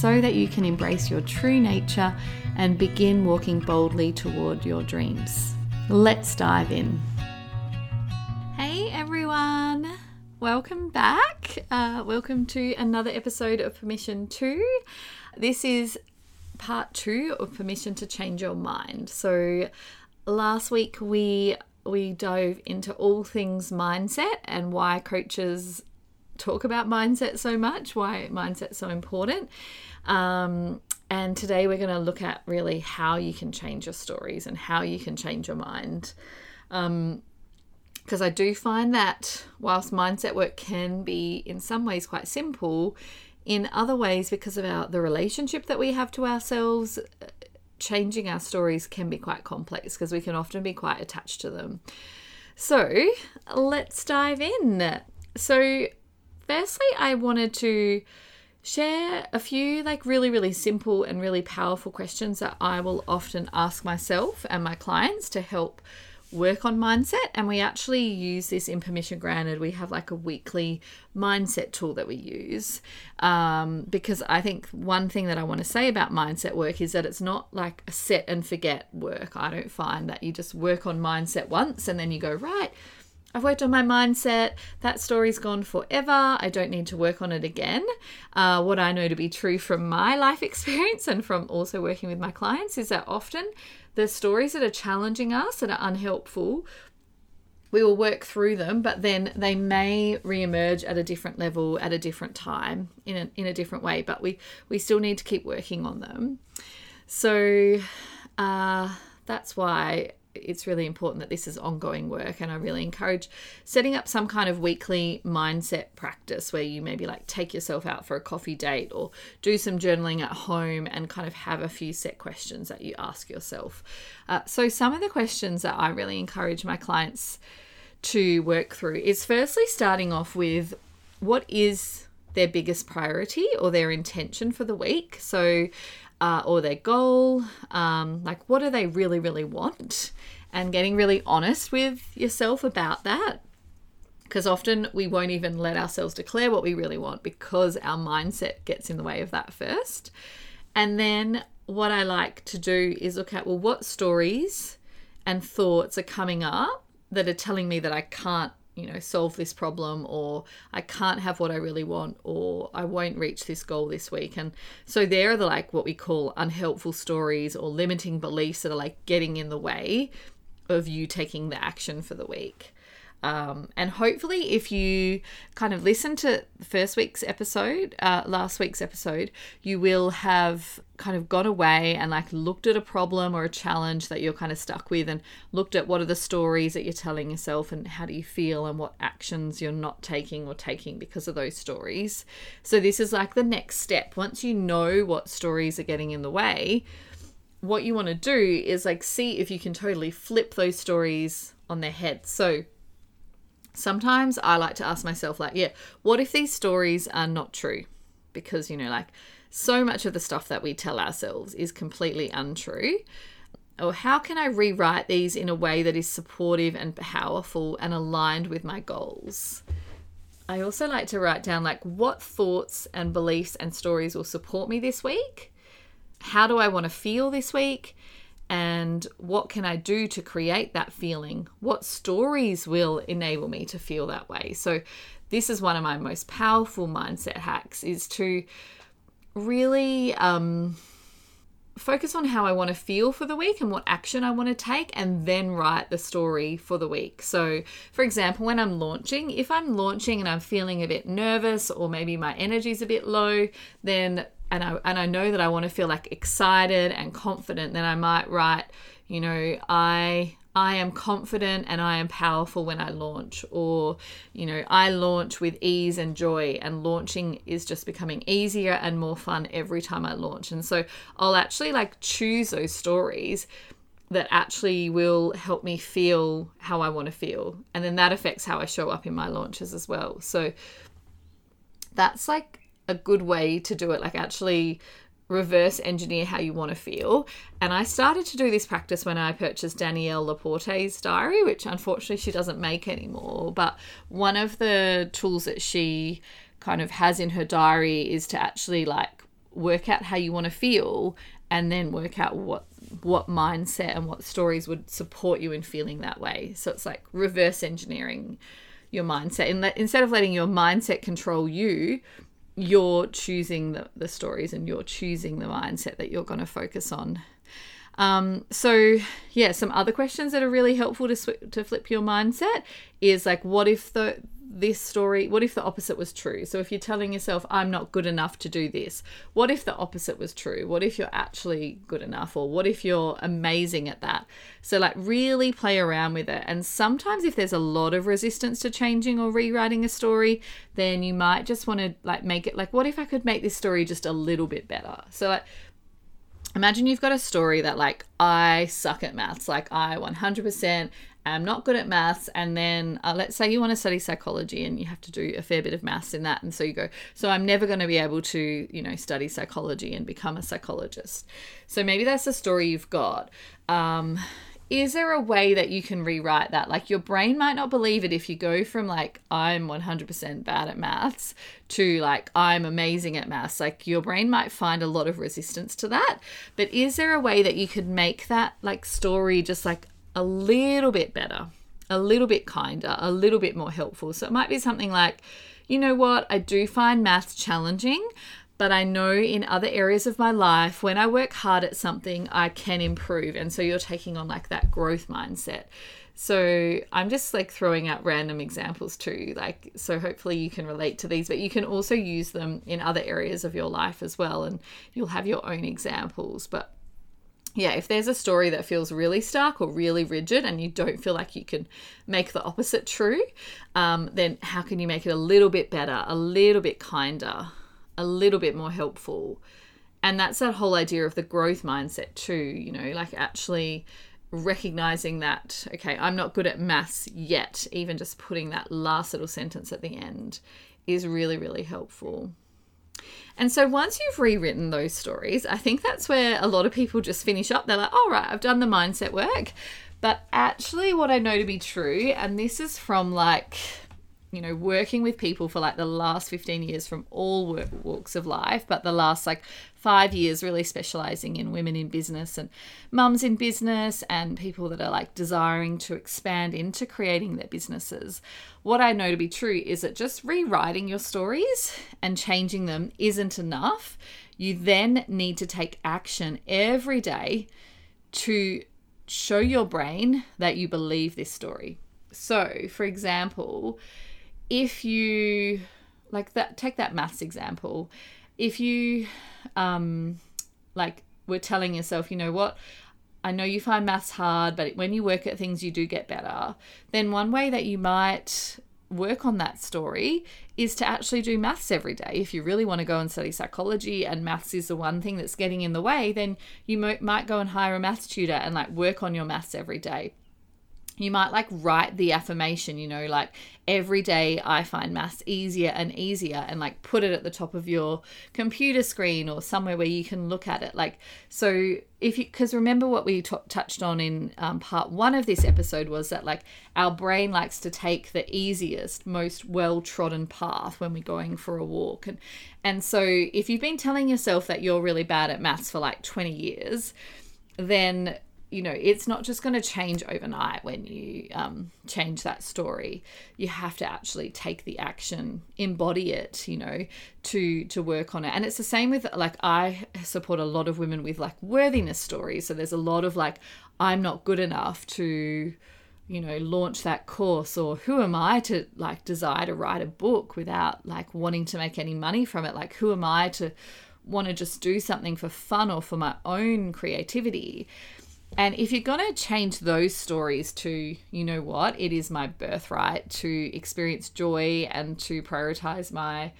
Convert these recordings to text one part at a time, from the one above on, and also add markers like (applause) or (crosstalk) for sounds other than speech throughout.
so that you can embrace your true nature and begin walking boldly toward your dreams. Let's dive in. Hey everyone, welcome back. Uh, welcome to another episode of Permission to. This is part two of Permission to Change Your Mind. So last week we we dove into all things mindset and why coaches talk about mindset so much, why mindset's so important. Um, and today we're going to look at really how you can change your stories and how you can change your mind. Um, because I do find that whilst mindset work can be in some ways quite simple, in other ways, because of our the relationship that we have to ourselves, changing our stories can be quite complex because we can often be quite attached to them. So let's dive in. So, firstly, I wanted to share a few like really really simple and really powerful questions that I will often ask myself and my clients to help work on mindset. And we actually use this in permission granted. We have like a weekly mindset tool that we use um, because i think one thing that i want to say about mindset work is that it's not like a set and forget work. I don't find that you just work on mindset once and then you go right I've worked on my mindset. That story's gone forever. I don't need to work on it again. Uh, what I know to be true from my life (laughs) experience and from also working with my clients is that often the stories that are challenging us, that are unhelpful, we will work through them, but then they may re-emerge at a different level at a different time in a, in a different way. But we we still need to keep working on them. So uh, that's why it's really important that this is ongoing work and i really encourage setting up some kind of weekly mindset practice where you maybe like take yourself out for a coffee date or do some journaling at home and kind of have a few set questions that you ask yourself. Uh, so some of the questions that i really encourage my clients to work through is firstly starting off with what is their biggest priority or their intention for the week? So uh, or their goal. Um, like, what do they really, really want? And getting really honest with yourself about that. Because often we won't even let ourselves declare what we really want because our mindset gets in the way of that first. And then what I like to do is look at, well, what stories and thoughts are coming up that are telling me that I can't you know, solve this problem or I can't have what I really want or I won't reach this goal this week. And so there are the like what we call unhelpful stories or limiting beliefs that are like getting in the way of you taking the action for the week. Um, and hopefully, if you kind of listen to the first week's episode, uh, last week's episode, you will have kind of gone away and like looked at a problem or a challenge that you're kind of stuck with and looked at what are the stories that you're telling yourself and how do you feel and what actions you're not taking or taking because of those stories. So, this is like the next step. Once you know what stories are getting in the way, what you want to do is like see if you can totally flip those stories on their head. So, sometimes I like to ask myself, like, yeah, what if these stories are not true? Because, you know, like so much of the stuff that we tell ourselves is completely untrue. Or how can I rewrite these in a way that is supportive and powerful and aligned with my goals? I also like to write down, like, what thoughts and beliefs and stories will support me this week? How do I want to feel this week? And what can I do to create that feeling? What stories will enable me to feel that way? So this is one of my most powerful mindset hacks is to really um, focus on how I want to feel for the week and what action I want to take, and then write the story for the week. So, for example, when I'm launching, if I'm launching and I'm feeling a bit nervous or maybe my energy's a bit low, then and I and I know that I want to feel like excited and confident, then I might write, you know, I I am confident and I am powerful when I launch, or, you know, I launch with ease and joy, and launching is just becoming easier and more fun every time I launch. And so I'll actually like choose those stories that actually will help me feel how I want to feel. And then that affects how I show up in my launches as well. So that's like a good way to do it. Like, actually reverse engineer how you want to feel. And I started to do this practice when I purchased Danielle LaPorte's diary, which unfortunately she doesn't make anymore. But one of the tools that she kind of has in her diary is to actually like work out how you want to feel and then work out what what mindset and what stories would support you in feeling that way. So it's like reverse engineering your mindset. And instead of letting your mindset control you, you're choosing the, the stories and you're choosing the mindset that you're going to focus on. Um, so yeah, some other questions that are really helpful to sw- to flip your mindset is like, what if the this story, what if the opposite was true? So if you're telling yourself, I'm not good enough to do this, what if the opposite was true? What if you're actually good enough? Or what if you're amazing at that? So, like, really play around with it. And sometimes, if there's a lot of resistance to changing or rewriting a story, then you might just want to, like, make it like, what if I could make this story just a little bit better? So, like, imagine you've got a story that like i suck at maths like i 100% am not good at maths and then uh, let's say you want to study psychology and you have to do a fair bit of maths in that and so you go so i'm never going to be able to you know study psychology and become a psychologist so maybe that's the story you've got um, is there a way that you can rewrite that? Like your brain might not believe it if you go from like I'm 100% bad at maths to like I'm amazing at maths. Like your brain might find a lot of resistance to that. But is there a way that you could make that like story just like a little bit better, a little bit kinder, a little bit more helpful? So it might be something like, you know what, I do find maths challenging, but I know in other areas of my life, when I work hard at something, I can improve. And so you're taking on like that growth mindset. So I'm just like throwing out random examples too. Like, so hopefully you can relate to these, but you can also use them in other areas of your life as well. And you'll have your own examples. But yeah, if there's a story that feels really stark or really rigid and you don't feel like you can make the opposite true, um, then how can you make it a little bit better, a little bit kinder? a little bit more helpful. And that's that whole idea of the growth mindset, too, you know, like actually recognizing that, okay, I'm not good at maths yet, even just putting that last little sentence at the end is really, really helpful. And so once you've rewritten those stories, I think that's where a lot of people just finish up. They're like, all right, I've done the mindset work. But actually, what I know to be true, and this is from like you know, working with people for like the last 15 years from all walks of life, but the last like five years really specializing in women in business and mums in business and people that are like desiring to expand into creating their businesses. What I know to be true is that just rewriting your stories and changing them isn't enough. You then need to take action every day to show your brain that you believe this story. So, for example, if you like that take that maths example if you um like were telling yourself you know what I know you find maths hard, but when you work at things, you do get better. Then, one way that you might work on that story is to actually do maths every day. If you really want to go and study psychology and maths is the one thing that's getting in the way, then you might go and hire a maths tutor and like work on your maths every day you might like write the affirmation, you know, like every day I find maths easier and easier, and like put it at the top of your computer screen or somewhere where you can look at it. Like, so if you, because remember what we t- touched on in um, part one of this episode was that like our brain likes to take the easiest, most well trodden path when we're going for a walk. And, and so if you've been telling yourself that you're really bad at maths for like 20 years, then you know it's not just going to change overnight when you um, change that story. You have to actually take the action embody it you know to to work on it. And it's the same with like i support a lot of women with like worthiness stories. So there's a lot of like i'm not good enough to you know launch that course or who am i to like desire to write a book without like wanting to make any money from it? Like who am i to want to just do something for fun or for my own creativity And if you're going to change those stories to, you know what, it is my birthright to experience joy and to prioritize my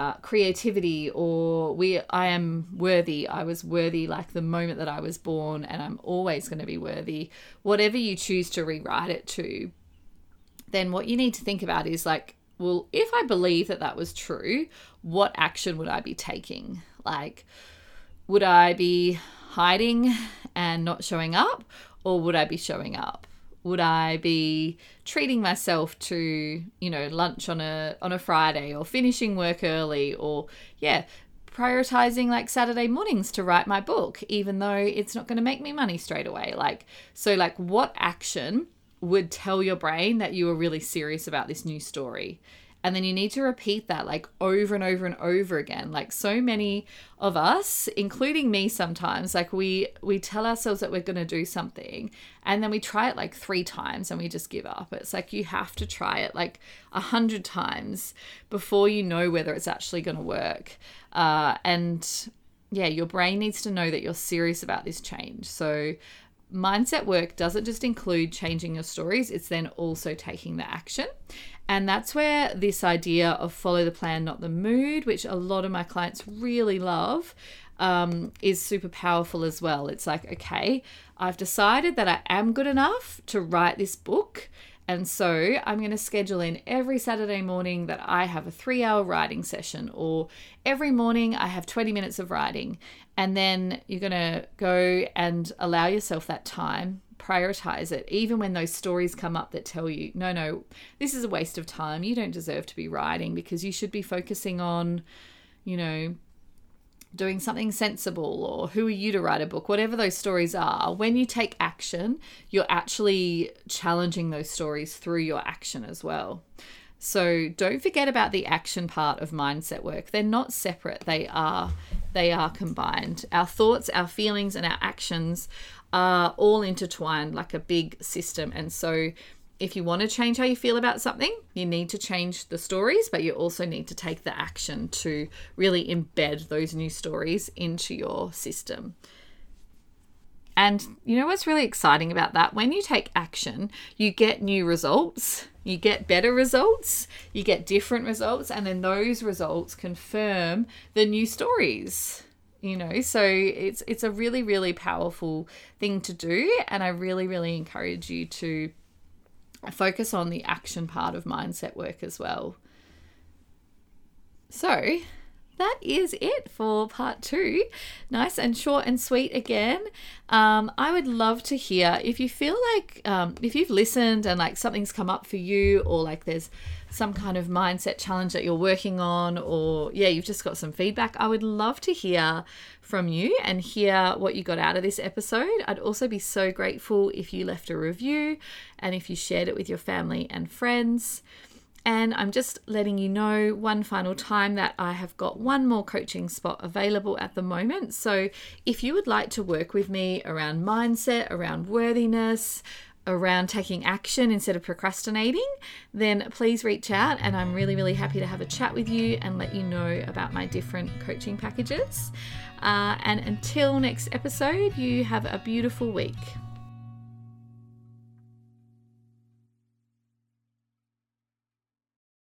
uh, creativity or we I am worthy. I was worthy like the moment that I was born and I'm always going to be worthy. Whatever you choose to rewrite it to, then what you need to think about is like, well, if I believe that that was true, what action would I be taking? Like, would I be hiding and not showing up, or would I be showing up? Would I be treating myself to, you know, lunch on a on a Friday or finishing work early or yeah, prioritizing like Saturday mornings to write my book even though it's not going to make me money straight away. Like so like what action would tell your brain that you were really serious about this new story? And then you need to repeat that like over and over and over again. Like so many of us, including me sometimes, like we we tell ourselves that we're going to do something and then we try it like 3 times and we just give up. It's like you have to try it like a hundred times before you know whether it's actually going to work. Uh, and yeah, your brain needs to know that you're serious about this change. So mindset work doesn't just include changing your stories, it's then also taking the action. And that's where this idea of follow the plan, not the mood, which a lot of my clients really love, um, is super powerful as well. It's like, okay, I've decided that I am good enough to write this book. And so I'm going to schedule in every Saturday morning that I have a three hour writing session, or every morning I have 20 minutes of writing. And then you're going to go and allow yourself that time prioritize it, even when those stories come up that tell you, no, no, this is a waste of time. You don't deserve to be writing because you should be focusing on, you know, doing something sensible or who are you to write a book, whatever those stories are. When you take action, you're actually challenging those stories through your action as well. So don't forget about the action part of mindset work. They're not separate. They are they are combined. Our thoughts, our feelings and our actions are all intertwined like a big system. And so, if you want to change how you feel about something, you need to change the stories, but you also need to take the action to really embed those new stories into your system. And you know what's really exciting about that? When you take action, you get new results, you get better results, you get different results, and then those results confirm the new stories you know so it's it's a really really powerful thing to do and i really really encourage you to focus on the action part of mindset work as well. So that is it for part two. Nice and short and sweet again. Um, I would love to hear if you feel like um, if you've listened and like something's come up for you, or like there's some kind of mindset challenge that you're working on, or yeah, you've just got some feedback. I would love to hear from you and hear what you got out of this episode. I'd also be so grateful if you left a review and if you shared it with your family and friends. And I'm just letting you know one final time that I have got one more coaching spot available at the moment. So if you would like to work with me around mindset, around worthiness, around taking action instead of procrastinating, then please reach out. And I'm really, really happy to have a chat with you and let you know about my different coaching packages. Uh, and until next episode, you have a beautiful week.